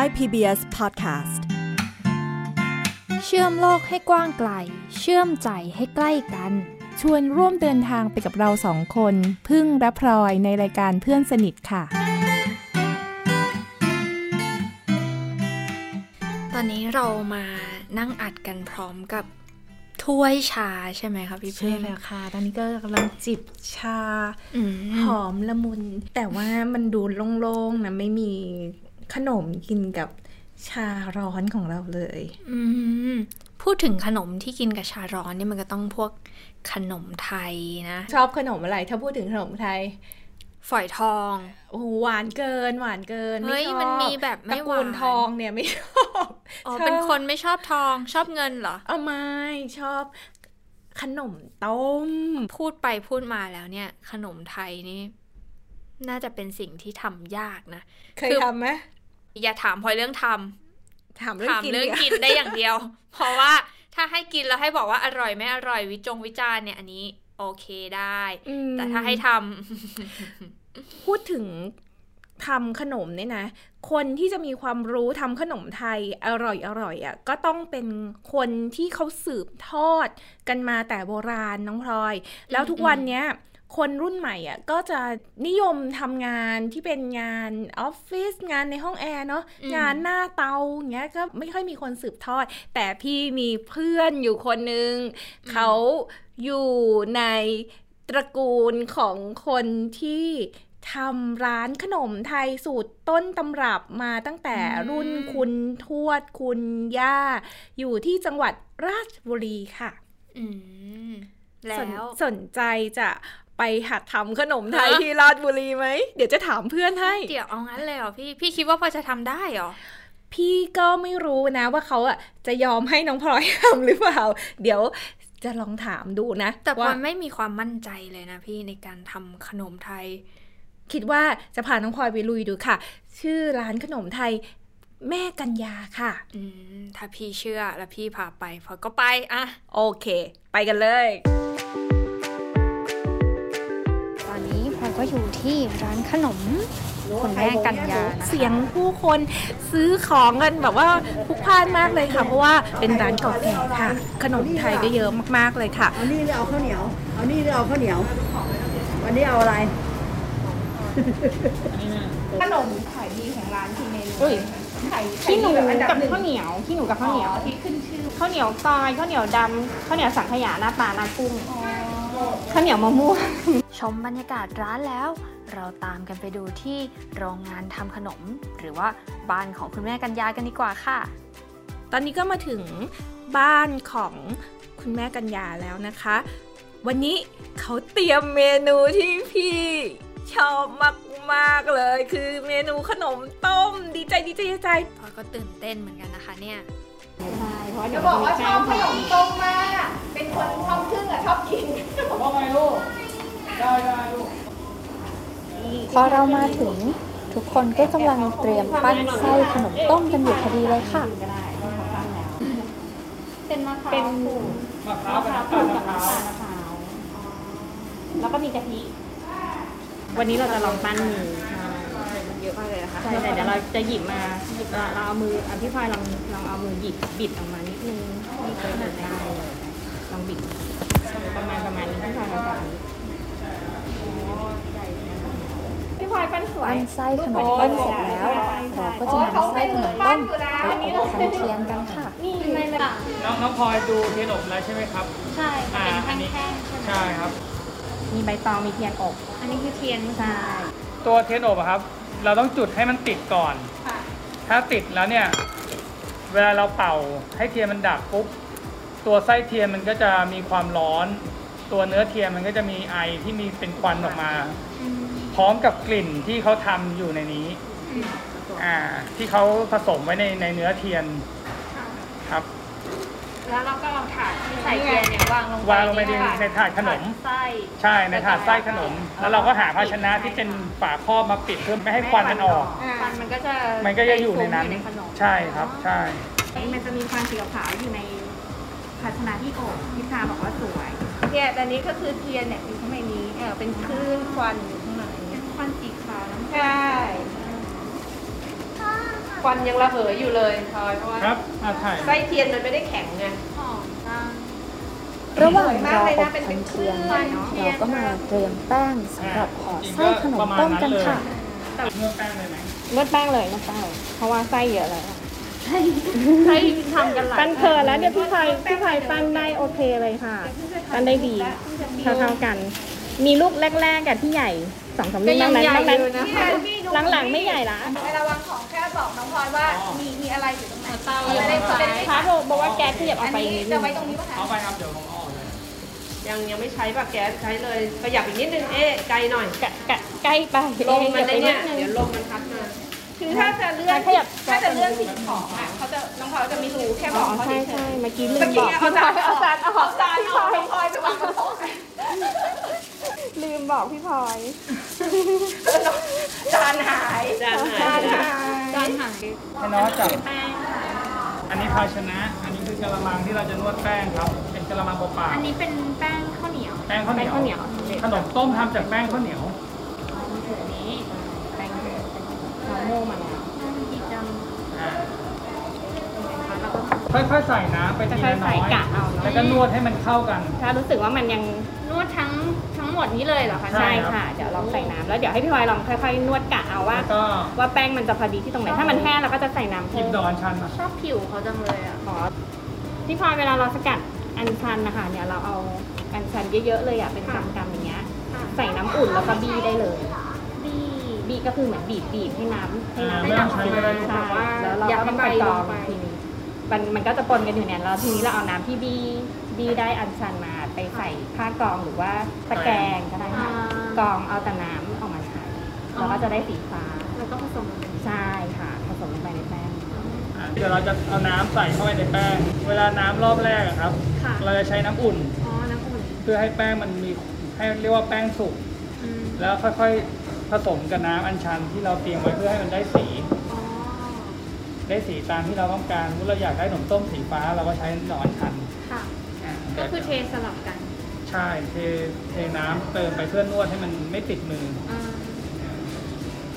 Thai PBS Podcast เชื่อมโลกให้กว้างไกล เชื่อมใจให้ใกล้กัน ชวนร่วมเดินทางไปกับเราสองคน พึ่งและพลอยในรายการเพื่อนสนิทค่ะ ตอนนี้เรามานั่งอัดกันพร้อมกับถ้วยชาใช่ไหมคะพี่ใช่เพื่อนแล้วค่ะ ตอนนี้ก็กำลังจิบชาอืมหอมละมุน แต่ว่ามันดูโล่งๆนะไม่มี ขนมกินกับชาร้อนของเราเลยอืมพูดถึงขนมที่กินกับชาร้อนนี่มันก็ต้องพวกขนมไทยนะ ชอบขนมอะไร ถ้าพูดถึงขนมไทย ฝอยทองโอ้โหหวานเกิน หวานเกินเฮ้ยไชอบมันมีแบบไม่ตระหวานกูลทองเนี่ยไม่ชอบอ๋อชอบเป็นคนไม่ชอบทองชอบเงินเหรอเอาไม่ชอบขนมต้ม พูดไปพูดมาแล้วเนี่ย ขนมไทยนี่ น่าจะเป็นสิ่งที่ทำยากนะ เคยคือทำไหม อย่าถามพลอยเรื่องทำถามเรื่องถามกินเรื่องดีกว่ากินได้อย่างเดียว เพราะว่าถ้าให้กินแล้วให้บอกว่าอร่อยไม่อร่อยวิจงวิจารณ์เนี่ยอันนี้โอเคได้อืมแต่ถ้าให้ทพูดถึงทำขนมเนี่ยนะ คนที่จะมีความรู้ทำขนมไทยอร่อยอร่อยอะก็ต้องเป็นคนที่เขาสืบทอดกันมาแต่โบราณน้องพลอย แล้วทุกวันเนี้ย คนรุ่นใหม่อะก็จะนิยมทำงานที่เป็นงานออฟฟิศงานในห้องแอร์เนาะงานหน้าเตาอย่างเงี้ยก็ไม่ค่อยมีคนสืบทอด แต่พี่มีเพื่อนอยู่คนหนึ่งเขาอยู่ในตระกูลของคนที่ทำร้านขนมไทยสูตรต้นตำรับมาตั้งแต่รุ่นคุณทวดคุณย่า อยู่ที่จังหวัดราชบุรีค่ะำอืมแล้สนวสนใจจะ ไปหัดทำขนมไทยที่ราชบุรีไหม เดี๋ยวจะถามเพื่อนให้ เดี๋ยวเอางั้นเลยเหรอพี่ พี่คิดว่าพอจะทำได้เหรอ พี่ก็ไม่รู้นะว่าเขาอะจะยอมให้น้องพลอยทำหรือเปล่า เดี๋ยวจะลองถามดูนะ แต่พลว่าอยไม่มีความมั่นใจเลยนะพี่ในการทำขนมไทย คิดว่าจะพาน้องพลอยไปลุยดูค่ะ ชื่อร้านขนมไทยแม่กัญญาค่ะ อืม ถ้าพี่เชื่อแล้วพี่พาไปพลอยก็ไปอะ โอเค ไปกันเลย ก็อยู่ที่ร้านขนมคุณแม่กัญญานะคะเสียงผู้คนซื้อของกันแบบว่าพลุกพล่านมากเลยค่ะ เพราะว่าเป็นร้านเก่าแก่ค่ะ ขนมไทยก็เยอะมากๆเลยค่ะเอานี่หรือเอาข้าวเหนียวเอานี่หรือเอาข้าวเหนียว วันนี้เอาอะไรขนมขายดีของร้านที่เมนูอุ้ยขายขี้หนูอันดับกับหนึ่งข้าวเหนียวขี้หนูกับข้าวเหนียวที่ขึ้นชื่อข้าวเหนียวซอยข้าวเหนียวดำข้าวเหนียวสังขยาหน้าปลาหน้ากุ้งข้าวเหนียวมะม่วง ชมบรรยากาศร้านแล้ว เราตามกันไปดูที่โรงงานทำขนม หรือว่าบ้านของคุณแม่กัญญากันดีกว่าค่ะ ตอนนี้ก็มาถึงบ้านของคุณแม่กัญญาแล้วนะคะ วันนี้เขาเตรียมเมนูที่พี่ชอบมากๆเลยคือเมนูขนมต้มดีใจดีใจดีใจพลอยก็ตื่นเต้นเหมือนกันนะคะเนี่ยจะบอกว่าชอบขนมต้มมาก เป็นคนชอบพึ่งอะชอบกิน พอเรามาถึงทุกคนก็กำลังเตรียมปั้นไส้ขนมต้มกันอยู่พอดีเลยค่ะ เป็นมะพร้าวมะพร้าวมะพร้าวกับน้ำตาลมะพร้าวแล้วก็มีกะทิ วันนี้เราจะลองปั้นมือเยอะมากเลยนะคะใช่แต่เดี๋ยวเราจะหยิบมาเราเอามืออะพี่พลอยลองลองเอามือหยิบบิดออกมานิดนึงนี่เคยบิดได้เลยลองบิดประมาณประมาณนี้พี่พลอยลองจับนี้ พี่พลอยปั้นสวย ปั้นไส้ขนมต้มเสร็จแล้วเราก็จะนำไส้ขนมต้มไปอบควันเทียนกันค่ะ นี่ในระดับน้องน้องพลอยดูเทียนอบแล้วใช่ไหมครับ ใช่อ่าเป็นอันนี้แท่งๆใช่ไหมใช่ครับ มีใบตองมีเทียนอบ อันนี้คือเทียนใช่ตัวเทียนอบอะครับ เราต้องจุดให้มันติดก่อนถ้าติดแล้วเนี่ย เวลาเราเป่าให้เทียนมันดับปุ๊บ ตัวไส้เทียนมันก็จะมีความร้อน ตัวเนื้อเทียนมันก็จะมีไอที่มีเป็นควันออกมา พร้อมกับกลิ่นที่เขาทำอยู่ในนี้ อ่า ที่เขาผสมไว้ในในเนื้อเทียนครับ แล้วเราก็เอาถาดที่ใส่เทียนเนี่ยวางลงไปวางลงไปในในถาดขนม ไส้ ใช่ในถาดไส้ขนม แล้วเราก็หาภาชนะที่เป็นฝาครอบมาปิดเพื่อไม่ให้ควันมันออก ควันมันก็จะมันก็จะอยู่ในนั้นไปขมใช่ครับ ใช่ มันจะมีควันสีขาวๆอยู่ในภาชนะที่อบที่พาบอกว่าสวย เนี่ยแต่นี้ก็คือเทียนเนี่ยอยู่ข้างในนี้เออเป็นคลื่นควันอยู่ข้างในควันสีขาวน้ำใช่ควันยังระเหยอยู่เลยพลอยเพราะว่าครับอาถ่ายไส้เทียนมันไม่ได้แข็งไงระหว่างสวยมารกอเลยอนะบเป็นพันเทียนเป็นเทียนเราก็มาเตรียมแป้งสำหรับห่อไส้ขนมต้มกันค่ะนวดแป้งเลยไหมนวดแป้งเลยนวดแป้งเลยเพราะว่าไส้เยอะเลย ใช่ทำกันหลายปั้นเพลินแล้วเนี่ยพี่พลอยพี่พลอยปั้นได้โอเคเลยค่ะ ปั้นได้ดีเท่าๆกัน มีลูกแรกๆกับที่ใหญ่สองสามลูกนั้นนั้นนั้นหลังๆไม่ใหญ่ละเวลาวางของแค่บอกน้องพลอยว่ามีมีอะไรอยู่ตรงไหนเตาจะได้จะได้พาร์ทบอกว่าแก๊สที่อยากเอาอันไปนี้นิดนึจะไว้ตรงนี้ป่ะคะเอาไปครับเดี๋ยวผมออกยังยังไม่ใช้แบบแก๊สใช้เลยประหยัดอีกนิดนึงเอ๊ะไกลหน่อยกะกลไปลมมันไปได้นิเนี่ดยนึงเดี๋ยวลมมันพัดมา คือถ้าจะเลื่อนขยับ ถ้าจะเลื่อนสิ่งของอะเขาจะน้องพลอยจะมีรูแค่บอ๋ออกเขาใช่เฉใช่ยเมื่อกี้ลืๆเมื่อมบกี้อกเอาจานเอาจานเอาเอาจานพี่เอาพลอยน้องพลอยไปวางบนโต๊ะลืมบอกพี่พลอยจานหายจานหายจานหายจานหายให้น้องจับ อันนี้ภาชนะ อันนี้คือกระมังที่เราจะนวดแป้งครับ เป็นกระมังเปล่าอันนี้เป็นแป้งข้าวเหนียวๆแป้งข้าวเหนียวแป้งข้าวเหนียวขนมต้มทำจากแป้งข้าวเหนียว อันนี้แป้ง มะม่วงมะนาวอ่าค่อยๆใส่น้ำไปทีละน้อยค่อยๆใส่กะเอาแล้วก็นวดให้มันเข้ากัน ถ้ารู้สึกว่ามันยังนวดทั้งทั้งหมดนี้เลยเหรอคะใช่ใช่ค่ะ เดี๋ยวลองใส่น้ำแล้วเดี๋ยวให้พี่พลอยลองค่อยๆ นวดกะเอาว่า แล้วก็ว่าแป้งมันจะพอดีที่ตรงไหน ถ้ามันแห้งเราก็จะใส่น้ำหเพิ่ยิบมดอกอัญชันมาชอบผิวเขาจังเลยอะ ขอพี่พลอยเวลาเราสกัดอัญชันนะคะเนี่ยเราเอาอัญชันเยอะๆเลยอะเป็นกำๆอย่างเงี้ย ใส่น้ำอุ่นแล้วก็บี้ได้เลยดี บี้ก็คือเหมือนบีบบีบให้น้ำให้อ่าน้ำไม่ต้องใช้ก็ได้ใช่แล้วเราก็ต้องไปกรองทีนี้มันมันก็จะปนกันอยู่เนี่ยแล้วทีนี้เราเอาน้ำที่บี้บี้ได้อัญชันมาไปใส่ผ้ากรองหรือว่าตะแกรงก็ได้ค่ะกรองเอาแต่น้ำออกมาใช้เราก็จะได้สีฟ้าเราต้องผสมกันใช่ค่ะผสมลงไปในแป้งอ่าเดี๋ยวเราจะเอาน้ำใส่เข้าไปในแป้ง เวลาน้ำรอบแรกอะครับค่ะเราจะใช้น้ำอุ่นอ๋อน้ำอุ่น เพื่อให้แป้งมันมีให้เรียกว่าแป้งสุกอืมแล้วค่อยๆ ผสมกับน้ำอัญชันที่เราเตรียมไว้เพื่อให้มันได้สีอ๋อได้สีตามที่เราต้องการถ้าเราอยากได้ขนมต้มสีฟ้าเราก็ใช้ดอกอัญชันค่ะ อ่าก็คือเทสลับกันใช่เทเทน้ำเติมไปเพื่อนวดให้มันไม่ติดมือ อ่า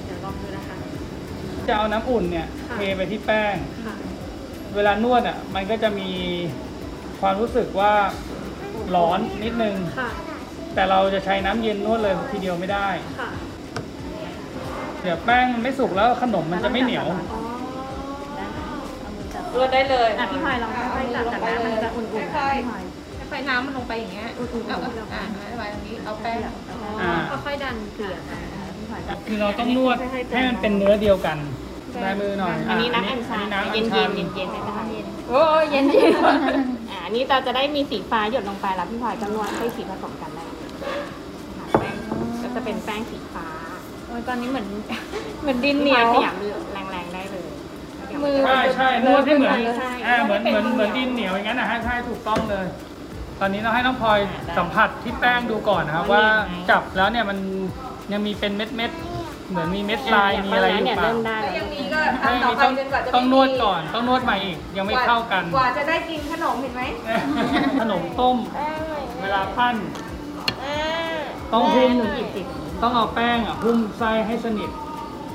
เดี๋ยวลองดูนะคะ จะเอาน้ำอุ่นเนี่ยค่ะ เทไปที่แป้ง ค่ะเวลานวดอะมันก็จะมีความรู้สึกว่าร้อนนิดนึง ค่ะแต่เราจะใช้น้ำเย็นนวดเลยทีเดียวไม่ได้ ค่ะ เดี๋ยวแป้งมันไม่สุกแล้วขนมมันจะไม่เหนียวอ๋อนวดได้เลยอะพี่พลอยลองค่อยๆจับจากน้ำมันจะอุ่นๆนะพี่พลอยไฟน้ำมันลงไปอย่างเงี้ยอุ่นๆเอาอ่าไว้ตรงนี้เอาแป้งอ่าค่อยๆดันเกลี่ยกันคือเราต้องนวดให้มันเป็นเนื้อเดียวกันได้มือหน่อยอันนี้น้ำอัญชันน้ำอัเย็ญนชัเย็นนเย็นเย็นๆนะคะโอ้ยเย็นดีอ่าอันนี้เราจะได้มีสีฟ้าหยดลงไปแล้วพี่พลอยก็นวดให้สีผสมกันได้ค่ะแป้งก็จะเป็นแป้งสีฟ้าโอ้ย ตอนนี้เหมือนเหมือนดินเหนียวขยำแรงๆได้เลย มือ ใช่ใช่นวดให้เหมือนใช่อ่าเหมือนเหมือนเหมือนดินเหนียวอย่างนั้นนะฮะใช่ถูกต้องเลย ตอนนี้เราให้น้องพลอยสัมผัสที่แป้งดูก่อนนะครับว่าจับแล้วเนี่ยมันยังมีเป็นเม็ดเม็ดๆเหมือนมีเม็ดลายมีอะไรอยู่เนี่ยเปล่าเริ่มได้แล้วแล้วยังมีก็ไม่ทำต่อมีไปต้องจนกว่าจะต้องนวดไม่มีก่อนต้องนวดใหม่อีกยังไม่เข้ากัน กว่าจะได้กินขนมเห็นไหมขนมต้ม เวลาปั้น ต้องหุ้มหนูหยิบสิต้องเอาแป้งอะหุ้มไส้ให้สนิท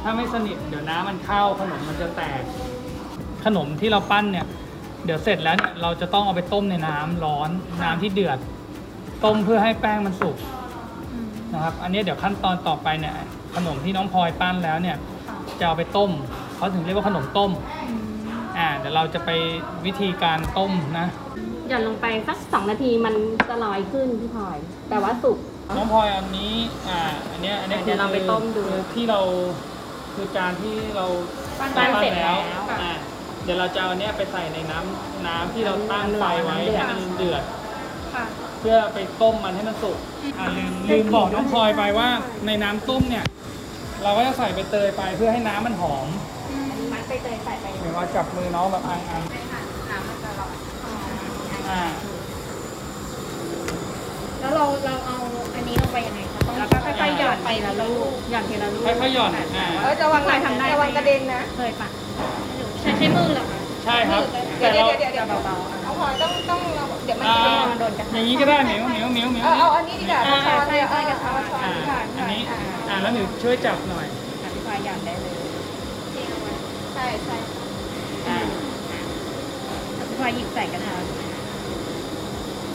ถ้าไม่สนิทเดี๋ยวน้ำมันเข้าขนมมันจะแตก ขนมที่เราปั้นเนี่ย เดี๋ยวเสร็จแล้วเนี่ยเราจะต้องเอาไปต้มในน้ำร้อนน้ำที่เดือด ต้มเพื่อให้แป้งมันสุกนะครับ อันนี้เดี๋ยวขั้นตอนต่อไปเนี่ย ขนมที่น้องพลอยปั้นแล้วเนี่ย จะเอาไปต้มเขาถึงเรียกว่าขนมต้ม อ่าเดี๋ยวเราจะไปวิธีการต้มนะ หย่อนลงไปสักสองนาทีมันจะลอยขึ้นพี่พลอย แต่ว่าสุก น้องพลอยอันนี้ อ่า อันเนี้ยอันเนี้ยเดี๋ยวเราไปต้มดู คือที่เราคือจานที่เราปั้นเสร็จแล้วอ่าเดี๋ยวเราจะเอาอันเนี้ยไปใส่ในน้ำน้ำที่เราตั้งไฟไว้น้ำเดือดให้มันเดือด ค่ะ เพื่อไปต้มมันให้มันสุกอ่าลืมลืมบอกน้องพลอยไปว่าในน้ำต้มเนี่ย เราก็จะใส่ใบเตยไปเพื่อให้น้ำมันหอม มัดไปเตยใส่ไปเดี๋ยวเราจับมือน้องแบบอังอัง อ่าแล้วเราเราเอาอันนี้ลงไปยังไงคะต้องแล้วก็ค่อยๆหย่อนไปละลูกหย่อนทีละลูกค่อยๆหย่อนอ่าเออจะวางเคยทำได้ไหมระวังกระเด็นนะเคยปะใช้ใช้มือเหรอคะใช่ครับเดี๋แต่ยวเราเดี๋ยวเดี๋ยวเดี๋ยวเบาๆเอาพลอยต้องต้องเดี๋ยวมันอ่าจะเด้งโดนกระทะอย่างนี้ก็ได้เหมียวเหมียวเหมียวเหมียวเออเอาอันนี้ดีกว่าอ่าช้อนใช่เดียวใช่เออกระทะเอาช้อนอ่าค่ะอันนี้อ่าอ่าแล้วหนูช่วยจับหน่อยพี่พลอยหย่อนได้เลยอช่ใช่อ่าพี่พลอยหยิบใส่กระทะ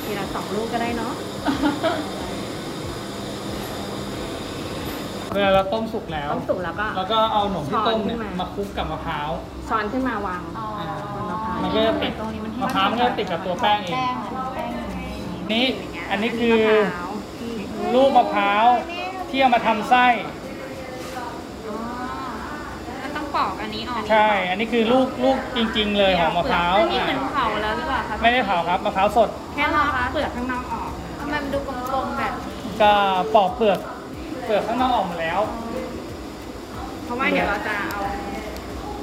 ทีละสองลูกก็ได้เนาะเวลาเราต้มสุกแล้ว ต้มสุกแล้วก็ แล้วก็เอาหนมที่ต้มเนี่ยช้อนขึ้นมามาคลุกกับมะพร้าว ช้อนขึ้นมาวาง อ๋อบนมะพร้าวมันก็จะติดตรงนี้มันมะพร้าวมันก็จะติดกับตัวแป้งเอง แป้งอะแป้งนี่อันนี้คือมะพร้าวที่ลูกมะพร้าวที่เอามาทำไส้อ๋อมันต้อง ปอกอันนี้ออกใช่ อันนี้คือลูกลูกจริง ๆ เลยของมะพร้าวอันนี้เหมือนอะเผาแล้วหรือเปล่าคะไม่ได้เผาครับมะพร้าวสด แค่ลอกเปลือกข้างนอกออกทำไมมันดูกลมๆแบบก็ปอกเปลือกเปลือกข้างนอกออกหมดแล้ว เพราะว่าเดี๋ยวเราจะเอา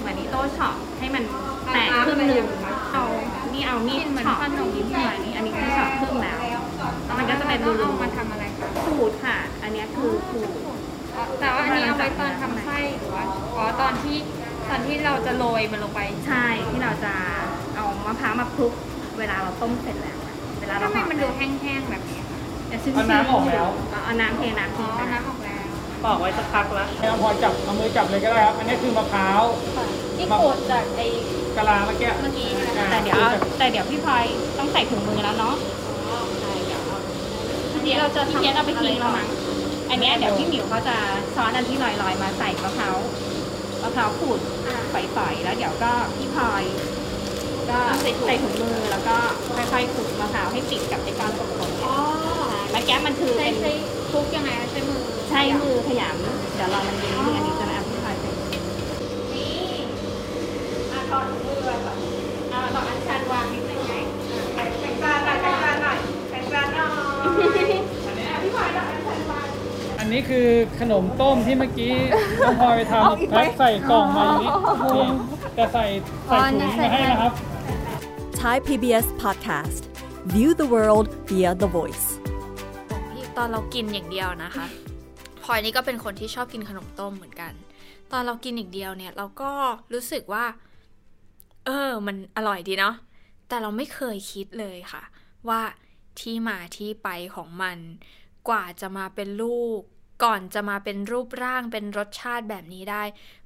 เหมือนนิโต้ช็อปให้มันแตกครึ่งหนึ่งเอานี่เอามีดช็อปยิ้มหน่อยนี่อันนี้คือช็อปครึ่งแล้วแล้วมันก็จะเป็นรูเอามาทำอะไรคะขูดค่ะ อันเนี้ยคือขูดอ๋อ แต่ว่าอันนี้เอาไว้ตอนทำไส้หรือว่าอ๋อตอนที่ตอนที่เราจะโรยมันลงไปใช่ที่เราจะเอามะพร้าวมาคลุก เวลาเราต้มเสร็จแล้วอะเวลาเราทำไมมันดูแห้งๆแบบนี้คะจะชื้นๆเอาน้ำออกแล้ว เอาเอาน้ำเทน้ำอ๋ทิ้องไปน้ำออกแล้วปอกไว้สักพักแล้วเอาพอจับเอามือจับเลยก็ได้ครับ อันนี้คือมะพร้าวนี่ขูดจากไอ้กะลาเมื่อกี้เมื่อกี้นะอ่าแต่เดี๋ยวแต่เดี๋ยวพี่พลอยต้องใส่ถุงมือแล้วเนาะใช่เดี๋ยวเอาทีนี้เราจะพี่เพียนเอาไปทิ้งแล้วมั้ง อันเนี้ยเดี๋ยวพี่หมิวเขาจะซ้อนอันที่ลอยๆมาใส่มะพร้าวมะพร้าวขูดฝอยๆแล้วเดี๋ยวก็พี่พลอย ก็ใส่ใส่ถุงมือแล้วก็ค่อยๆขูดมะพร้าวให้ติดกับไอ้ก้อนกลมๆเนี่ยอ๋อเมื่อกี้มันคือใช้เป็นใช้คลุกยังไงคะใช้มือใช้มือขยำเดี๋ยวเรามันเย็นที่อันนี้จะเอาพี่พลอยใส่นี่อะถอดมือก่อนอะดอกอัญชันวาง นนี้คือขนมต้มที่เมื่อกี้น้องพลอยไปทำแพ็คใส่กล่องมาอย่างนี้นี่จะใส่ใส่ถุงมาให้นะครับ Thai PBS Podcast. View the world via the voice. ตอนเรากินอย่างเดียวนะคะพลอยนี่ก็เป็นคนที่ชอบกินขนมต้มเหมือนกัน ตอนเรากินอย่างเดียวเนี่ย เราก็รู้สึกว่า เออ มันอร่อยดีเนาะแต่เราไม่เคยคิดเลยค่ะ ว่าที่มาที่ไปของมัน กว่าจะมาเป็นลูก ก่อนจะมาเป็นรูปร่างเป็นรสชาติแบบนี้ได้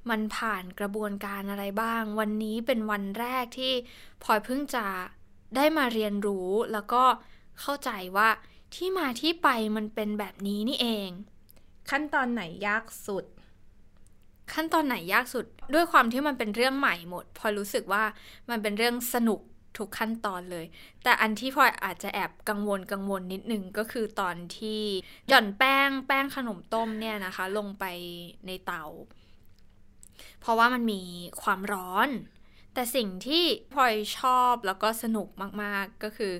มันผ่านกระบวนการอะไรบ้าง วันนี้เป็นวันแรกที่พลอยเพิ่งจะได้มาเรียนรู้แล้วก็เข้าใจว่าที่มาที่ไปมันเป็นแบบนี้นี่เอง ขั้นตอนไหนยากสุด ขั้นตอนไหนยากสุด ด้วยความที่มันเป็นเรื่องใหม่หมดพลอยรู้สึกว่ามันเป็นเรื่องสนุก ทุกขั้นตอนเลย แต่อันที่พลอยอาจจะแอบกังวลกังวลนิดนึงก็คือตอนที่หย่อนแป้งแป้งขนมต้มเนี่ยนะคะ ลงไปในเตา เพราะว่ามันมีความร้อน แต่สิ่งที่พลอยชอบแล้วก็สนุกมากๆก็คือ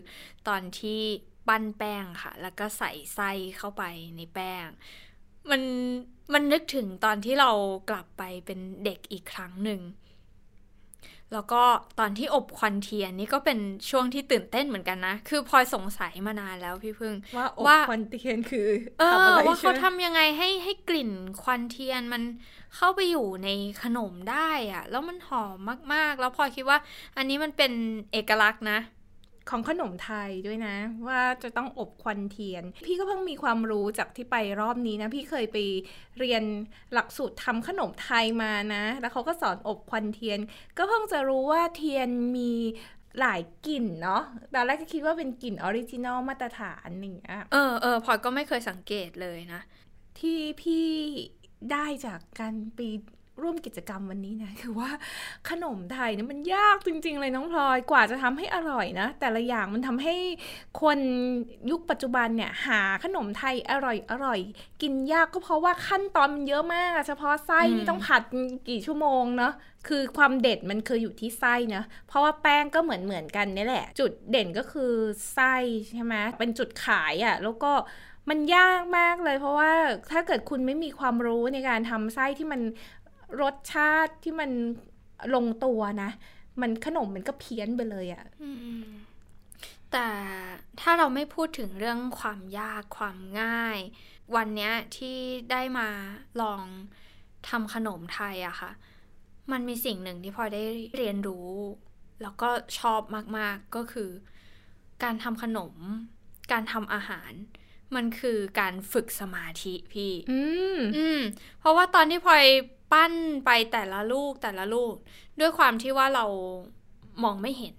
ตอนที่ปั้นแป้งค่ะ แล้วก็ใส่ไส้เข้าไปในแป้ง มันมันนึกถึงตอนที่เรากลับไปเป็นเด็กอีกครั้งหนึ่ง แล้วก็ตอนที่อบควันเทียนนี่ก็เป็นช่วงที่ตื่นเต้นเหมือนกันนะ คือพลอยสงสัยมานานแล้วพี่พึ่ง ว่าอบว่าควันเทียนคือเอทำออะไรว่าเขาใช่ไหมทำยังไงให้ให้กลิ่นควันเทียนมันเข้าไปอยู่ในขนมได้อะแล้วมันหอมมากๆ แล้วพลอยคิดว่า อันนี้มันเป็นเอกลักษณ์นะ ของขนมไทยด้วยนะ ว่าจะต้องอบควันเทียน พี่ก็เพิ่งมีความรู้จากที่ไปรอบนี้นะ พี่เคยไปเรียนหลักสูตรทำขนมไทยมานะ แล้วเขาก็สอนอบควันเทียน ก็เพิ่งจะรู้ว่าเทียนมีหลายกลิ่นเนาะตอนแรกก็คิดว่าเป็นกลิ่น original มาตรฐานอย่างเงี้ยเออเออพลอยก็ไม่เคยสังเกตเลยนะ ที่พี่ได้จากการไป ร่วมกิจกรรมวันนี้นะ คือว่าขนมไทยเนี่ยมันยากจริง ๆ เลยน้องพลอยกว่าจะทำให้อร่อยนะ แต่ละอย่างมันทำให้คนยุคปัจจุบันเนี่ยหาขนมไทยอร่อยอร่อย กินยากก็เพราะว่าขั้นตอนมันเยอะมากอะเฉพาะไส้อืมนี่ต้องผัดกี่ชั่วโมงเนาะคือความเด็ดมันคืออยู่ที่ไส้นะ เพราะว่าแป้งก็เหมือนเหมือนๆกันนี่แหละ จุดเด่นก็คือไส้ใช่ไหมเป็นจุดขายอะแล้วก็มันยากมากเลย เพราะว่าถ้าเกิดคุณไม่มีความรู้ในการทำไส้ที่มัน รสชาติที่มันลงตัวนะ มันขนมมันก็เพี้ยนไปเลยอะอืมแต่ถ้าเราไม่พูดถึงเรื่องความยากความง่าย วันเนี้ยที่ได้มาลองทำขนมไทยอะค่ะ มันมีสิ่งหนึ่งที่พลอยได้เรียนรู้ แล้วก็ชอบมาก ๆ ก็คือ การทำขนม การทำอาหาร มันคือการฝึกสมาธิพี่ อืม อืม เพราะว่าตอนที่พลอย ปั้นไปแต่ละลูกแต่ละลูก ด้วยความที่ว่าเรามองไม่เห็น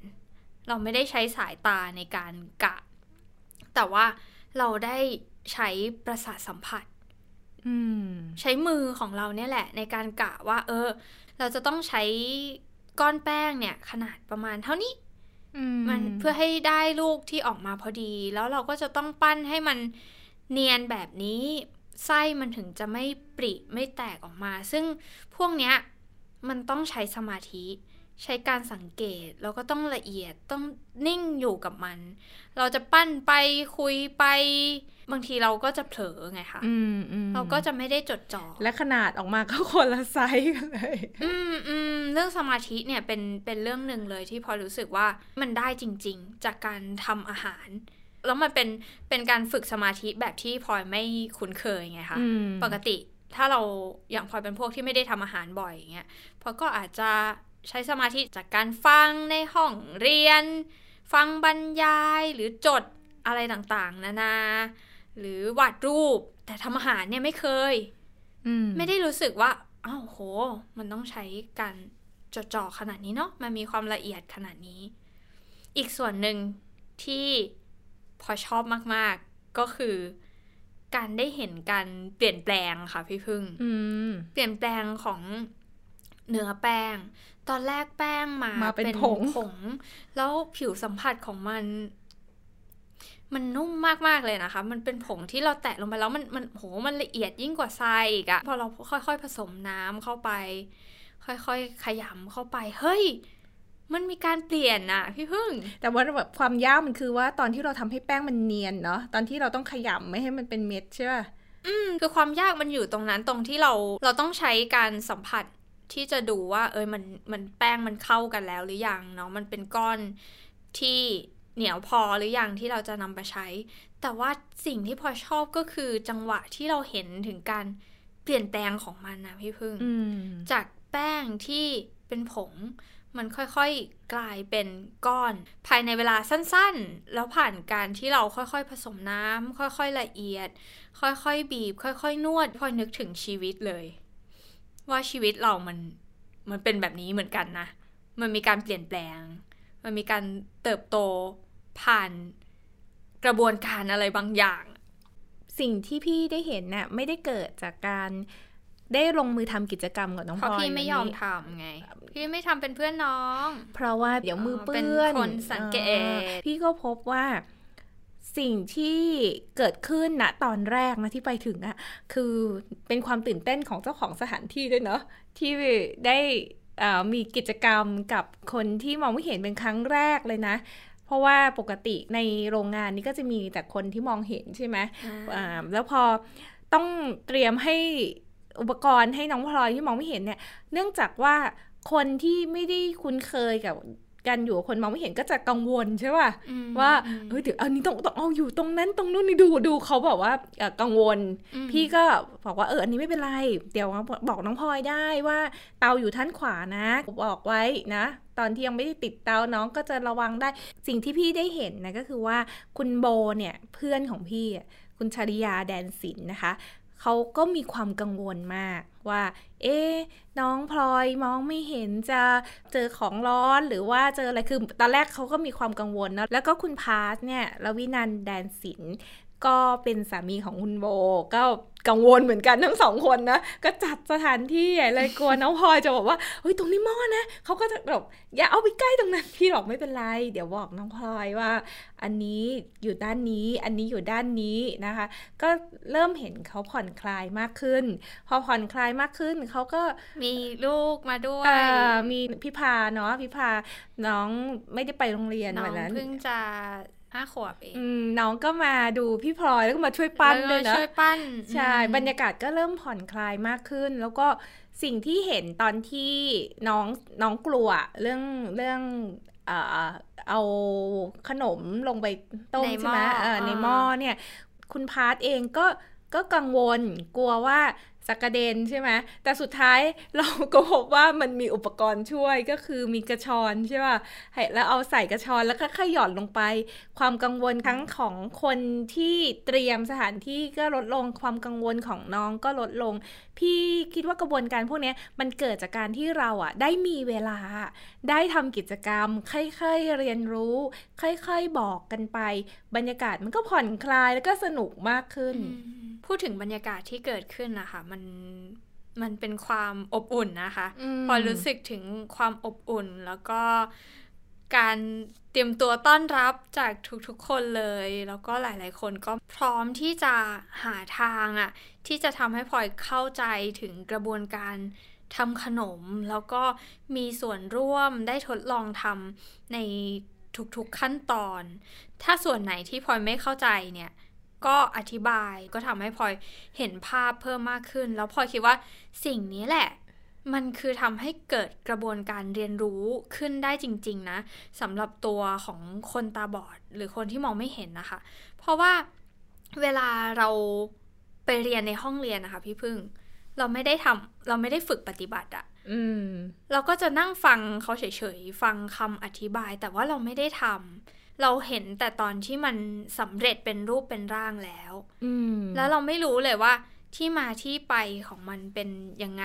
เราไม่ได้ใช้สายตาในการกะ แต่ว่าเราได้ใช้ประสาทสัมผัสอืมใช้มือของเราเนี่ยแหละ ในการกะว่า เออ เราจะต้องใช้ก้อนแป้งเนี่ย ขนาดประมาณเท่านี้อืมันเพื่อให้ได้ลูกที่ออกมาพอดี แล้วเราก็จะต้องปั้นให้มันเนียนแบบนี้ ไส้มันถึงจะไม่ปริไม่แตกออกมา ซึ่งพวกเนี้ยมันต้องใช้สมาธิ ใช้การสังเกตแล้วก็ต้องละเอียดต้องนิ่งอยู่กับมัน เราจะปั้นไปคุยไป บางทีเราก็จะเผลอไงคะอืมอืมเราก็จะไม่ได้จดจ่อและขนาดออกมาก็คนละไซส์กันเลย อืมอืมเรื่องสมาธิเนี่ยเป็นเป็นเรื่องหนึ่งเลยที่พอรู้สึกว่ามันได้จริง ๆ จากการทำอาหาร แล้วมันเป็นเป็นการฝึกสมาธิแบบที่พลอยไม่คุ้นเคยไงคะอืมปกติถ้าเราอย่างพลอยเป็นพวกที่ไม่ได้ทำอาหารบ่อยอย่างเงี้ยพลอยก็อาจจะใช้สมาธิจากการฟังในห้องเรียน ฟังบรรยายหรือจดอะไรต่างๆ นานา หรือวาดรูป แต่ทำอาหารเนี่ยไม่เคยอืมไม่ได้รู้สึกว่าอ้าวโห มันต้องใช้การจดจ่อขนาดนี้เนาะมันมีความละเอียดขนาดนี้ อีกส่วนหนึ่งที่ พอชอบมากๆ ก็คือ การได้เห็นการเปลี่ยนแปลงค่ะพี่พึ่งอืมเปลี่ยนแปลงของเนื้อแป้ง ตอนแรกแป้งมามาเป็นผงผง แล้วผิวสัมผัสของมัน มันนุ่มมากๆเลยนะคะ มันเป็นผงที่เราแตะลงไปแล้วมันมันโหมันละเอียดยิ่งกว่าทรายอีกอะพอเราค่อยๆผสมน้ำเข้าไป ค่อยๆขยำเข้าไป เฮ้ย มันมีการเปลี่ยนอะพี่พึ่ง แต่ว่าแบบความยากมันคือว่าตอนที่เราทำให้แป้งมันเนียนเนาะตอนที่เราต้องขยำไม่ให้มันเป็นเม็ดใช่ป่ะอืมคือความยากมันอยู่ตรงนั้นตรงที่เราเราต้องใช้การสัมผัสที่จะดูว่า เอยมันมันแป้งมันเข้ากันแล้วหรือยังเนาะมันเป็นก้อนที่เหนียวพอหรือยังที่เราจะนำไปใช้ แต่ว่าสิ่งที่พอชอบก็คือจังหวะที่เราเห็นถึงการเปลี่ยนแปลงของมันนะพี่พึ่งอืมจากแป้งที่เป็นผง มันค่อยๆกลายเป็นก้อน ภายในเวลาสั้นๆ แล้วผ่านการที่เราค่อยๆผสมน้ำค่อยๆละเอียด ค่อยๆบีบ ค่อยๆ นวดพอนึกถึงชีวิตเลย ว่าชีวิตเรามันมันเป็นแบบนี้เหมือนกันนะ มันมีการเปลี่ยนแปลง มันมีการเติบโตผ่านกระบวนการอะไรบางอย่าง สิ่งที่พี่ได้เห็นน่ะไม่ได้เกิดจากการ ได้ลงมือทำกิจกรรมกับน้องเพราะพลอยพี่ไม่ยอมวันนี้ทำไง พี่ไม่ทำเป็นเพื่อนน้อง เพราะว่าเดี๋ยวมือเปื้อนเป็นคนสังเกตออพี่ก็พบว่าสิ่งที่เกิดขึ้นนะตอนแรกนะที่ไปถึงอะคือเป็นความตื่นเต้นของเจ้าของสถานที่ด้วยเนาะที่ได้เอ่อมีกิจกรรมกับคนที่มองไม่เห็นเป็นครั้งแรกเลยนะ เพราะว่าปกติในโรงงานนี้ก็จะมีแต่คนที่มองเห็นใช่ไหมอ่าแล้วพอต้องเตรียมให้ อุปกรณ์ให้น้องพลอยที่มองไม่เห็นเนี่ย เนื่องจากว่าคนที่ไม่ได้คุ้นเคยกับกันอยู่กับคนมองไม่เห็นก็จะกังวลใช่ป่ะอืมว่าอืมเฮ้ยเดี๋ยวอันนี้ต้องต้องเอาอยู่ตรงนั้นตรงนู้นนี่ดูดูเขาบอกว่าเอ่อกังวลอืมพี่ก็บอกว่าเอออันนี้ไม่เป็นไร เดี๋ยวบอกน้องพลอยได้ว่าเตาอยู่ท่านขวานะบอกไว้นะ ตอนที่ยังไม่ได้ติดเตาน้องก็จะระวังได้สิ่งที่พี่ได้เห็นนะก็คือว่าคุณโบเนี่ยเพื่อนของพี่อะคุณชริยาแดนศิลป์นะคะ เขาก็มีความกังวลมากว่า เอ๊ะน้องพลอยมองไม่เห็นจะเจอของร้อนหรือว่าเจออะไรคือตอนแรกเขาก็มีความกังวลเนาะแล้วก็คุณพาสเนี่ยลวินันท์แดนศิลป์ ก็เป็นสามีของคุณโบ ก็กังวลเหมือนกันทั้งสองคนนะ ก็จัดสถานที่ใหญ่เลยกลัวน้องพลอยจะบอกว่าเฮ้ยตรงนี้หม้อนะเขาก็จะแบบอย่าเอาไปใกล้ตรงนั้นพี่บอกไม่เป็นไร เดี๋ยวบอกน้องพลอยว่า อันนี้อยู่ด้านนี้ อันนี้อยู่ด้านนี้นะคะ ก็เริ่มเห็นเขาผ่อนคลายมากขึ้น พอผ่อนคลายมากขึ้นเขาก็มีลูกมาด้วยเอ่อมีพิพาเนาะพิพาน้องไม่ได้ไปโรงเรียนน้อวังนนั้นเพิ่งจะ ห้าขวบเองอืมน้องก็มาดูพี่พลอยแล้วก็มาช่วยปั้นแล้ด้วยนะช่วยปั้นใช่อืมบรรยากาศก็เริ่มผ่อนคลายมากขึ้น แล้วก็สิ่งที่เห็นตอนที่น้องน้องกลัวเรื่องเรื่องเอ่อเอาขนมลงไปต้มในหม้อใช่ไหมเออในอ่าหม้อเนี่ย คุณพาร์ทเองก็ก็กังวลกลัวว่า จะกระเด็นใช่ไหมแต่สุดท้ายเราก็พบว่ามันมีอุปกรณ์ช่วยก็คือมีกระชอนใช่ป่ะแล้วเอาใส่กระชอนแล้วก็ขย่อนลงไป ความกังวลทั้งของคนที่เตรียมสถานที่ก็ลดลงความกังวลของน้องก็ลดลง พี่คิดว่ากระบวนการพวกนี้มันเกิดจากการที่เราอะได้มีเวลา ได้ทำกิจกรรม ค่อยๆเรียนรู้ ค่อยๆบอกกันไป บรรยากาศมันก็ผ่อนคลายแล้วก็สนุกมากขึ้น พูดถึงบรรยากาศที่เกิดขึ้นนะคะมันมันเป็นความอบอุ่นนะคะอืมพอรู้สึกถึงความอบอุ่นแล้วก็การเตรียมตัวต้อนรับจากทุกๆคนเลย แล้วก็หลายๆ คนก็พร้อมที่จะหาทางอะที่จะทำให้พลอยเข้าใจถึงกระบวนการทำขนม แล้วก็มีส่วนร่วมได้ทดลองทำในทุกๆขั้นตอน ถ้าส่วนไหนที่พลอยไม่เข้าใจเนี่ย ก็อธิบายก็ทำให้พลอยเห็นภาพเพิ่มมากขึ้น แล้วพลอยคิดว่าสิ่งนี้แหละ มันคือทำให้เกิดกระบวนการเรียนรู้ขึ้นได้จริง ๆ นะสำหรับตัวของคนตาบอด หรือคนที่มองไม่เห็นนะคะ เพราะว่าเวลาเราไปเรียนในห้องเรียนนะคะ พี่พึ่ง เราไม่ได้ทำเราไม่ได้ฝึกปฏิบัติอะอืม เราก็จะนั่งฟังเขาเฉยๆ ฟังคำอธิบาย แต่ว่าเราไม่ได้ทำ เราเห็นแต่ตอนที่มันสำเร็จเป็นรูปเป็นร่างแล้วอืมแล้วเราไม่รู้เลยว่าที่มาที่ไปของมันเป็นยังไง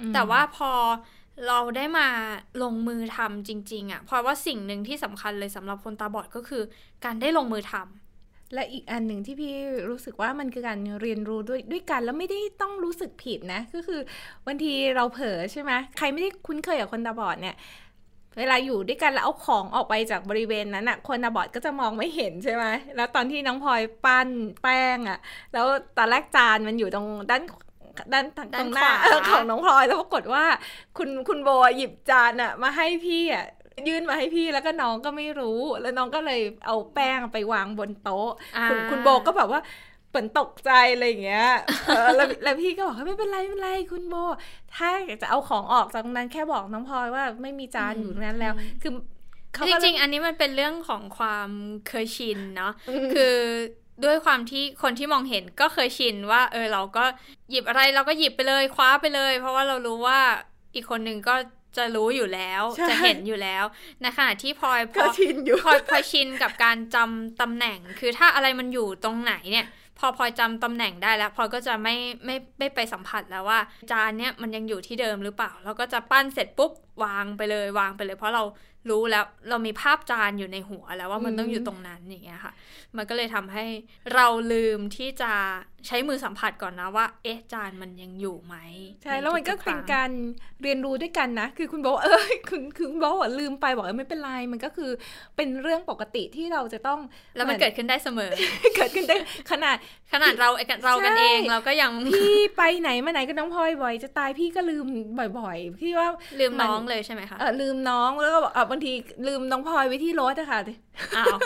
อืมแต่ว่าพอเราได้มาลงมือทำจริง ๆอะ่ะเพราะว่าสิ่งหนึ่งที่สำคัญเลยสำหรับคนตาบอดก็คือ การได้ลงมือทำและอีกอันหนึ่งที่พี่รู้สึกว่ามันคือการเรียนรู้ด้วยด้วยกันแล้วไม่ได้ต้องรู้สึกผิดนะ ก็คือบางทีเราเผลอใช่ไหมใครไม่ได้คุ้นเคยกับคนตาบอดเนี่ย เวลาอยู่ด้วยกันแล้วเอาของออกไปจากบริเวณนั้นอะคนตาบอดก็จะมองไม่เห็นใช่ไหมแล้วตอนที่น้องพลอยปั้นแป้งอะแล้วตอนแรกจานมันอยู่ตรงด้านด้านทางตรงหน้าของน้องพลอยแล้วปรากฏว่า คุณคุณโบหยิบจานอะมาให้พี่อะยื่นมาให้พี่แล้วก็น้องก็ไม่รู้ แล้วน้องก็เลยเอาแป้งไปวางบนโต๊ะ คุณคุณโบก็แบบว่า เหมือนตกใจอะไรอย่างเงี้ยเออแล้วแล้วพี่ก็บอกว่าไม่เป็นไรไม่เป็นไรคุณโบ ถ้าอยากจะเอาของออกจากตรงนั้นแค่บอกน้องพลอยว่าไม่มีจานอยู่ตรงนั้นแล้ว คือเขาจก็ริงๆอันนี้มันเป็นเรื่องของความเคยชินเนาะอืมคือด้วยความที่คนที่มองเห็นก็เคยชินว่า เออเราก็หยิบอะไรเราก็หยิบไปเลยคว้าไปเลย เพราะว่าเรารู้ว่าอีกคนหนึ่งก็จะรู้อยู่แล้วจะเห็นอยู่แล้วในขณะที่พลอยพก็อชินอยู่พลอยพลอยชินกับการจำตำแหน่ง คือถ้าอะไรมันอยู่ตรงไหนเนี่ย พอพลอยจำตำแหน่งได้แล้วพลอยก็จะไม่ไม่ไม่ไปสัมผัสแล้วว่า จานเนี่ยมันยังอยู่ที่เดิมหรือเปล่า แล้วก็จะปั้นเสร็จปุ๊บ วางไปเลยวางไปเลย เพราะเรารู้แล้วเรามีภาพจานอยู่ในหัวแล้วว่ามันต้องอยู่ตรงนั้นอย่างเงี้ยค่ะ มันก็เลยทำให้เราลืมที่จะใช้มือสัมผัสก่อนนะว่า เอ๊ะจานมันยังอยู่ไหมใช่แล้วมันก็ทุๆคเป็นรั้งการเรียนรู้ด้วยกันนะ คือคุณบอกว่าเออคุณคือคุณบอกว่าลืมไปบอกเออไม่เป็นไรมันก็คือเป็นเรื่องปกติที่เราจะต้องแล้วมันหเกิดขึ้นได้เสมอ เกิดขึ้นได้ขนาดขนาดเราเรากันเองใช่เราก็ยังพี่ไปไหนมาไหนก็น้องพลอยบ่อยจะตายพี่ก็ลืมบ่อย ๆ พี่ว่าลืมน้องเลยใช่ไหมคะเออลืมน้องแล้วก็บอกเออบางทีลืมน้องพลอยไว้ที่รถอะค่ะอ้าว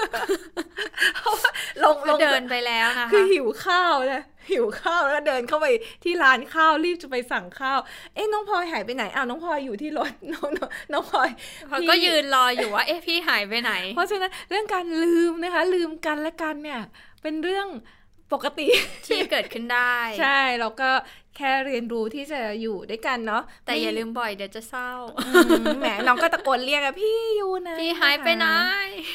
ลงลงเดินไปแล้วนะคะคือหิวข้าวนะหิวข้าวแล้วก็เดินเข้าไปที่ร้านข้าวรีบจะไปสั่งข้าว เอ๊ะน้องพลอยหายไปไหนอ้าวน้องพลอยอยู่ที่รถน้องน้องน้องพลอยพลอยก็ยืนรออยู่ว่าเอ๊ะพี่หายไปไหน เพราะฉะนั้นเรื่องการลืมนะคะ ลืมกันและกันเนี่ย เป็นเรื่องปกติที่เกิดขึ้นได้ ใช่เราก็ แค่เรียนรู้ที่จะอยู่ด้วยกันเนาะแต่อย่าลืมบ่อยเดี๋ยวจะเศร้าอืมแหมน้องก็ตะโกนเรียกอะพี่อยู่นะพี่หายไปไหน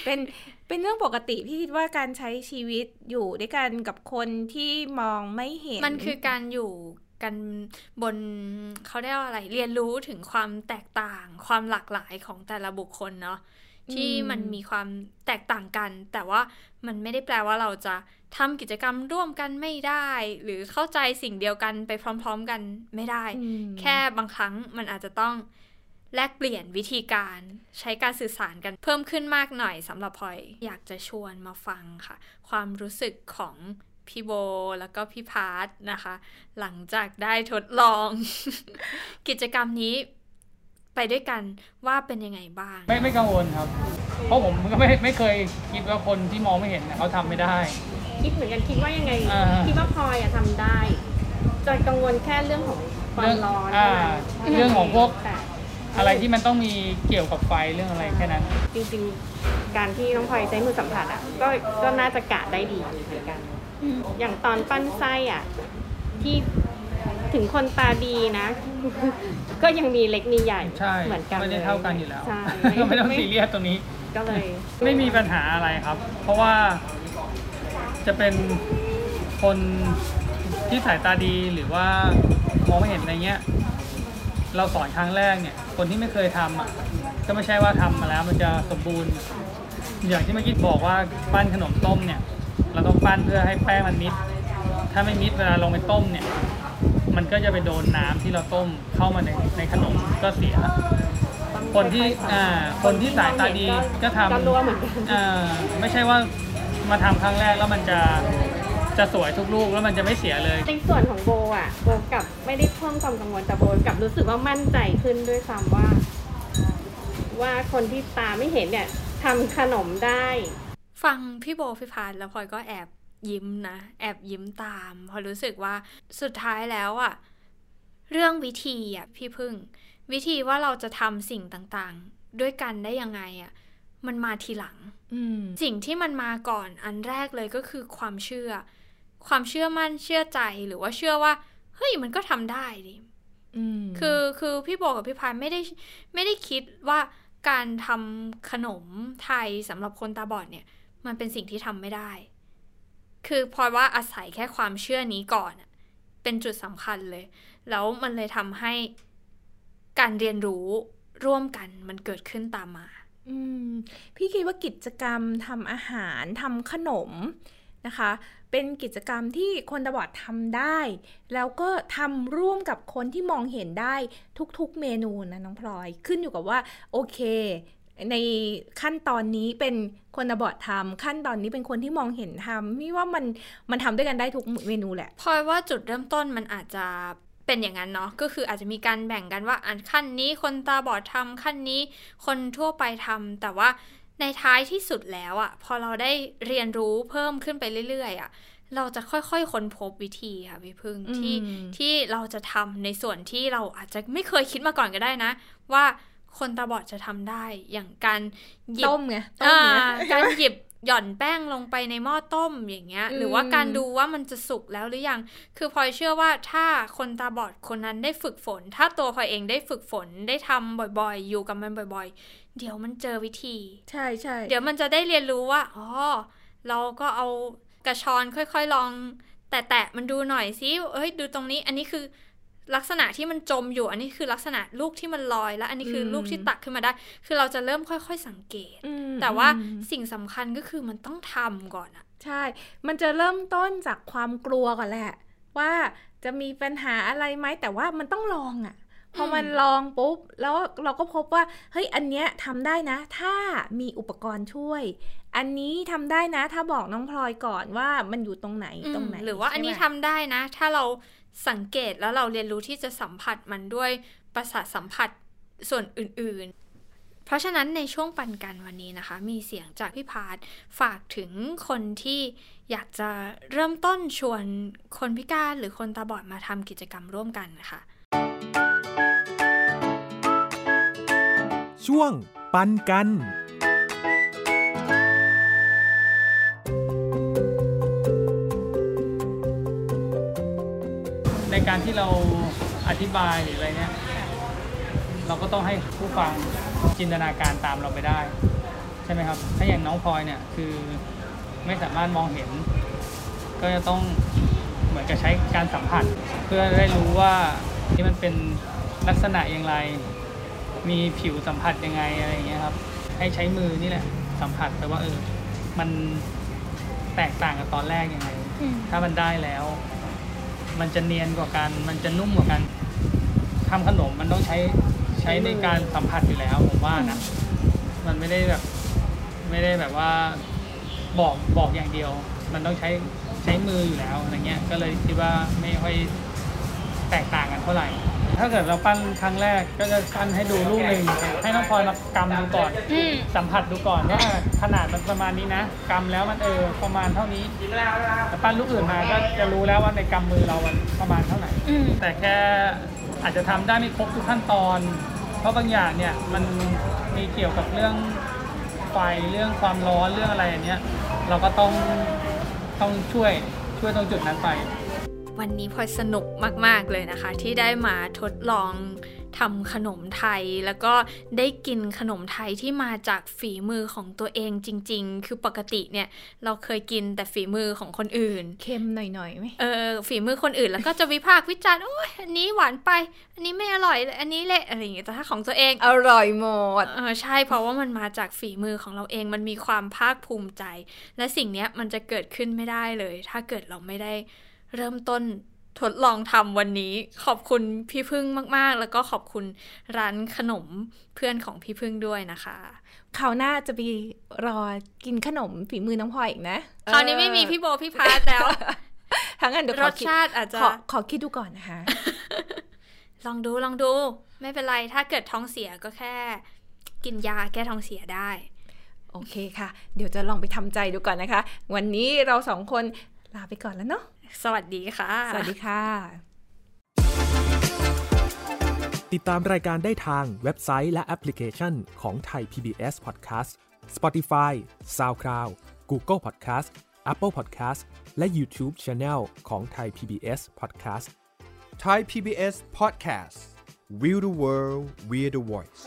เป็นเป็นเรื่องปกติพี่คิดว่าการใช้ชีวิตอยู่ด้วยกันกับคนที่มองไม่เห็น มันคือการอยู่กันบนเขาเรียกว่าอะไร เรียนรู้ถึงความแตกต่าง ความหลากหลายของแต่ละบุคคลเนาะ ที่มันมีความแตกต่างกัน แต่ว่ามันไม่ได้แปลว่าเราจะทำกิจกรรมร่วมกันไม่ได้ หรือเข้าใจสิ่งเดียวกันไปพร้อม ๆ กันไม่ได้อืมแค่บางครั้งมันอาจจะต้องแลกเปลี่ยนวิธีการใช้การสื่อสารกันเพิ่มขึ้นมากหน่อยสำหรับพลอยอยากจะชวนมาฟังค่ะ ความรู้สึกของพี่โบแล้วก็พี่พาร์ทนะคะ หลังจากได้ทดลอง กิจกรรมนี้ ไปด้วยกันว่าเป็นยังไงบ้าง ไม่ไม่กังวลครับ เพราะผมก็ไม่ไม่เคยคิดว่าคนที่มองไม่เห็นเนี่ยเขาทำไม่ได้ คิดเหมือนกันคิดว่ายังไง อ่า คิดว่าพลอยอะทำได้จะกังวลแค่เรื่องของความเรื่องร้อนอ่าเท่านั้นเรื่องของพวกแต่อะไรที่มันต้องมีเกี่ยวกับไฟเรื่องอะไรแค่นั้น จริงๆ การที่น้องพลอยใช้มือสัมผัสอะก็ก็น่าจะกะได้ดีเหมือนกัน อย่างตอนปั้นไส้อะที่ถึงคนตาดีนะ ก็ยังมีเล็กมีใหญ่ใช่เหมือนกันไม่ได้ลยเท่ากันอยู่แล้วใช่ก็ไม่ต้องซีเรียสตรงนี้ก็เลย ไม่มีปัญหาอะไรครับ เพราะว่าจะเป็นคนที่สายตาดีหรือว่ามองไม่เห็นอะไรเงี้ย เราสอนครั้งแรกเนี่ย คนที่ไม่เคยทำอะก็ไม่ใช่ว่าทำมาแล้วมันจะสมบูรณ์ อย่างที่เมื่อกี้บอกว่าปั้นขนมต้มเนี่ย เราต้องปั้นเพื่อให้แป้งมันมิด ถ้าไม่มิดเวลาลงไปต้มเนี่ย มันก็จะไปโดนน้ำที่เราต้มเข้ามาในในขนมก็เสีย คนที่อ่าคนที่สายตาดีก็ทำก็รู้ว่าเหมือนกันอ่าไม่ใช่ว่ามาทำครั้งแรกแล้วมันจะจะสวยทุกลูกแล้วมันจะไม่เสียเลย ในส่วนของโบอะโบกลับไม่ได้เพิ่มความกังวลแต่โบกลับรู้สึกว่ามั่นใจขึ้นด้วยซ้ำว่า ว่าคนที่ตาไม่เห็นเนี่ยทำขนมได้ ฟังพี่โบพี่พานแล้วพลอยก็แอบ ยิ้มนะ แอบยิ้มตามเพอรู้สึกว่าสุดท้ายแล้วอะเรื่องวิธีอะพี่พึ่ง วิธีว่าเราจะทำสิ่งต่างๆ ด้วยกันได้ยังไงอะมันมาทีหลังอืมสิ่งที่มันมาก่อนอันแรกเลยก็คือความเชื่อ ความเชื่อมั่นเชื่อใจหรือว่าเชื่อว่า เฮ้ยมันก็ทำได้ดิอืมคือคือพี่โบกับพี่พายไม่ได้ไม่ได้คิดว่าการทำขนมไทยสำหรับคนตาบอดเนี่ย มันเป็นสิ่งที่ทำไม่ได้ คือพอยว่าอาศัยแค่ความเชื่อนี้ก่อน เป็นจุดสำคัญเลย แล้วมันเลยทำให้การเรียนรู้ร่วมกันมันเกิดขึ้นตามมา อืม พี่คิดว่ากิจกรรมทำอาหารทำขนมนะคะ เป็นกิจกรรมที่คนตาบอดทำได้ แล้วก็ทำร่วมกับคนที่มองเห็นได้ทุกๆเมนูนะน้องพลอย ขึ้นอยู่กับว่า โอเค ในขั้นตอนนี้เป็นคนตาบอดทำขั้นตอนนี้เป็นคนที่มองเห็นทำมี่ว่ามันมันทำด้วยกันได้ทุกเมนูแหละพลอยว่าจุดเริ่มต้นมันอาจจะเป็นอย่างนั้นเนาะก็คืออาจจะมีการแบ่งกันว่าอันขั้นนี้คนตาบอดทำขั้นนี้คนทั่วไปทำแต่ว่าในท้ายที่สุดแล้วอะพอเราได้เรียนรู้เพิ่มขึ้นไปเรื่อยๆอะเราจะค่อยๆค้นพบวิธีค่ะพี่พึ่งอืมที่ที่เราจะทำในส่วนที่เราอาจจะไม่เคยคิดมาก่อนก็ได้นะ ว่า คนตาบอดจะทำได้ อย่างการหยิบต้มไงต้มอ่าไงการหยิบหย่อนแป้งลงไปในหม้อต้มอย่างเงี้ยอืมหรือว่าการดูว่ามันจะสุกแล้วหรือยัง คือพลอยเชื่อว่าถ้าคนตาบอดคนนั้นได้ฝึกฝน ถ้าตัวพลอยเองได้ฝึกฝนได้ทำบ่อยๆ อยู่กับมันบ่อย ๆ เดี๋ยวมันเจอวิธี ใช่ใช่เดี๋ยวมันจะได้เรียนรู้ว่าอ๋อเราก็เอากระชอนค่อยๆลอง แตะๆมันดูหน่อยสิเอ้ยดูตรงนี้ อันนี้คือ ลักษณะที่มันจมอยู่ อันนี้คือลักษณะลูกที่มันลอย แล้วอันนี้คืออมลูกที่ตักขึ้นมาได้ คือเราจะเริ่มค่อยๆสังเกตอืมแต่ว่าอืมสิ่งสำคัญก็คือมันต้องทำก่อนอะใช่ มันจะเริ่มต้นจากความกลัวก่อนแหละ ว่าจะมีปัญหาอะไรไหมแต่ว่ามันต้องลองอะ่ะพอมันลองปุ๊บ แล้วเราก็พบว่า เฮ้ย อันเนี้ยทำได้นะ ถ้ามีอุปกรณ์ช่วย อันนี้ทำได้นะ ถ้าบอกน้องพลอยก่อนว่ามันอยู่ตรงไหนตรงไหน หรือว่าอันนี้ใช่ทำไหมได้นะ ถ้าเรา สังเกตแล้วเราเรียนรู้ที่จะสัมผัสมันด้วยประสาทสัมผัสส่วนอื่นๆ เพราะฉะนั้นในช่วงปันกันวันนี้นะคะ มีเสียงจากพี่พาร์ทฝากถึงคนที่อยากจะเริ่มต้นชวนคนพิการหรือคนตาบอดมาทำกิจกรรมร่วมกันนะคะ ช่วงปันกัน การที่เราอธิบายหรืออะไรเนี่ยเราก็ต้องให้ผู้ฟังจินตนาการตามเราไปได้ ใช่ไหมครับ ถ้าอย่างน้องพลอยเนี่ยคือไม่สามารถมองเห็น ก็จะต้องเหมือนกับใช้การสัมผัส เพื่อได้รู้ว่าที่มันเป็นลักษณะอย่างไร มีผิวสัมผัสยังไงอะไรอย่างเงี้ยครับ ให้ใช้มือนี่แหละสัมผัสไปว่าเออมันแตกต่างกับตอนแรกยังไง ถ้ามันได้แล้ว มันจะเนียนกว่ากัน มันจะนุ่มกว่ากันทำขนมมันต้องใช้ใช้ในการสัมผัสอยู่แล้วผมว่านะ มันไม่ได้แบบไม่ได้แบบว่าบอกบอกอย่างเดียว มันต้องใช้ใช้มืออยู่แล้วอะไรเงี้ยก็เลยคิดว่าไม่ค่อยแตกต่างกันเท่าไหร่ ถ้าเกิดเราปั้นครั้งแรกก็จะปั้นให้ดูลูกหนึ่งให้น้องพลอยมากำดูก่อนสัมผัสดูก่อนว่าขนาดมันประมาณนี้นะกำแล้วมันเออประมาณเท่านี้แต่ปั้นลูกอื่นมาก็จะรู้แล้วว่าในกำมือเรามันประมาณเท่าไหร่แต่แค่อาจจะทำได้ไม่ครบทุกขั้นตอน เพราะบางอย่างเนี่ยมันมีเกี่ยวกับเรื่องไฟเรื่องความร้อนเรื่องอะไรอย่างเนี้ยเราก็ต้องต้องช่วยช่วยตรงจุดนั้นไปโบ วันนี้พลอยสนุกมาก ๆ เลยนะคะ ที่ได้มาทดลองทำขนมไทย แล้วก็ได้กินขนมไทยที่มาจากฝีมือของตัวเองจริง ๆ คือปกติเนี่ย เราเคยกินแต่ฝีมือของคนอื่น เค็มหน่อยๆไหมเออฝีมือคนอื่นแล้วก็จะวิพากษ์วิจารณ์โอ้ยอันนี้หวานไป อันนี้ไม่อร่อยเลยอันนี้เละอะไรอย่างเงี้ยแต่ถ้าของตัวเองอร่อยหมดเออใช่เพราะว่ามันมาจากฝีมือของเราเองมันมีความภาคภูมิใจ และสิ่งเนี้ยมันจะเกิดขึ้นไม่ได้เลย ถ้าเกิดเราไม่ได้ เริ่มต้นทดลองทำวันนี้ขอบคุณพี่พึ่งมาก ๆ แล้วก็ขอบคุณร้านขนมเพื่อนของพี่พึ่งด้วยนะคะคราวหน้าจะไปรอกินขนมฝีมือน้องพลอยอีกนะคราวนี้ไม่มีพี่โบพี่พาร์ทแล้วทั้งนั้นเดี๋ยวขรอสคิดชาติอาจจะขอขอคิดดูก่อนนะคะ ลองดูลองดู ไม่เป็นไรถ้าเกิดท้องเสียก็แค่ กินยาแก้ท้องเสียได้ โอเคค่ะ เดี๋ยวจะลองไปทำใจดูก่อนนะคะ วันนี้เราสองคนลาไปก่อนแล้วเนาะ สวัสดีค่ะ สวัสดีค่ะ ติดตามรายการได้ทางเว็บไซต์และแอปพลิเคชันของไทย PBS Podcast Spotify SoundCloud Google Podcast Apple Podcast และ YouTube Channel ของไทย PBS Podcast Thai PBS Podcast We the World We the Voice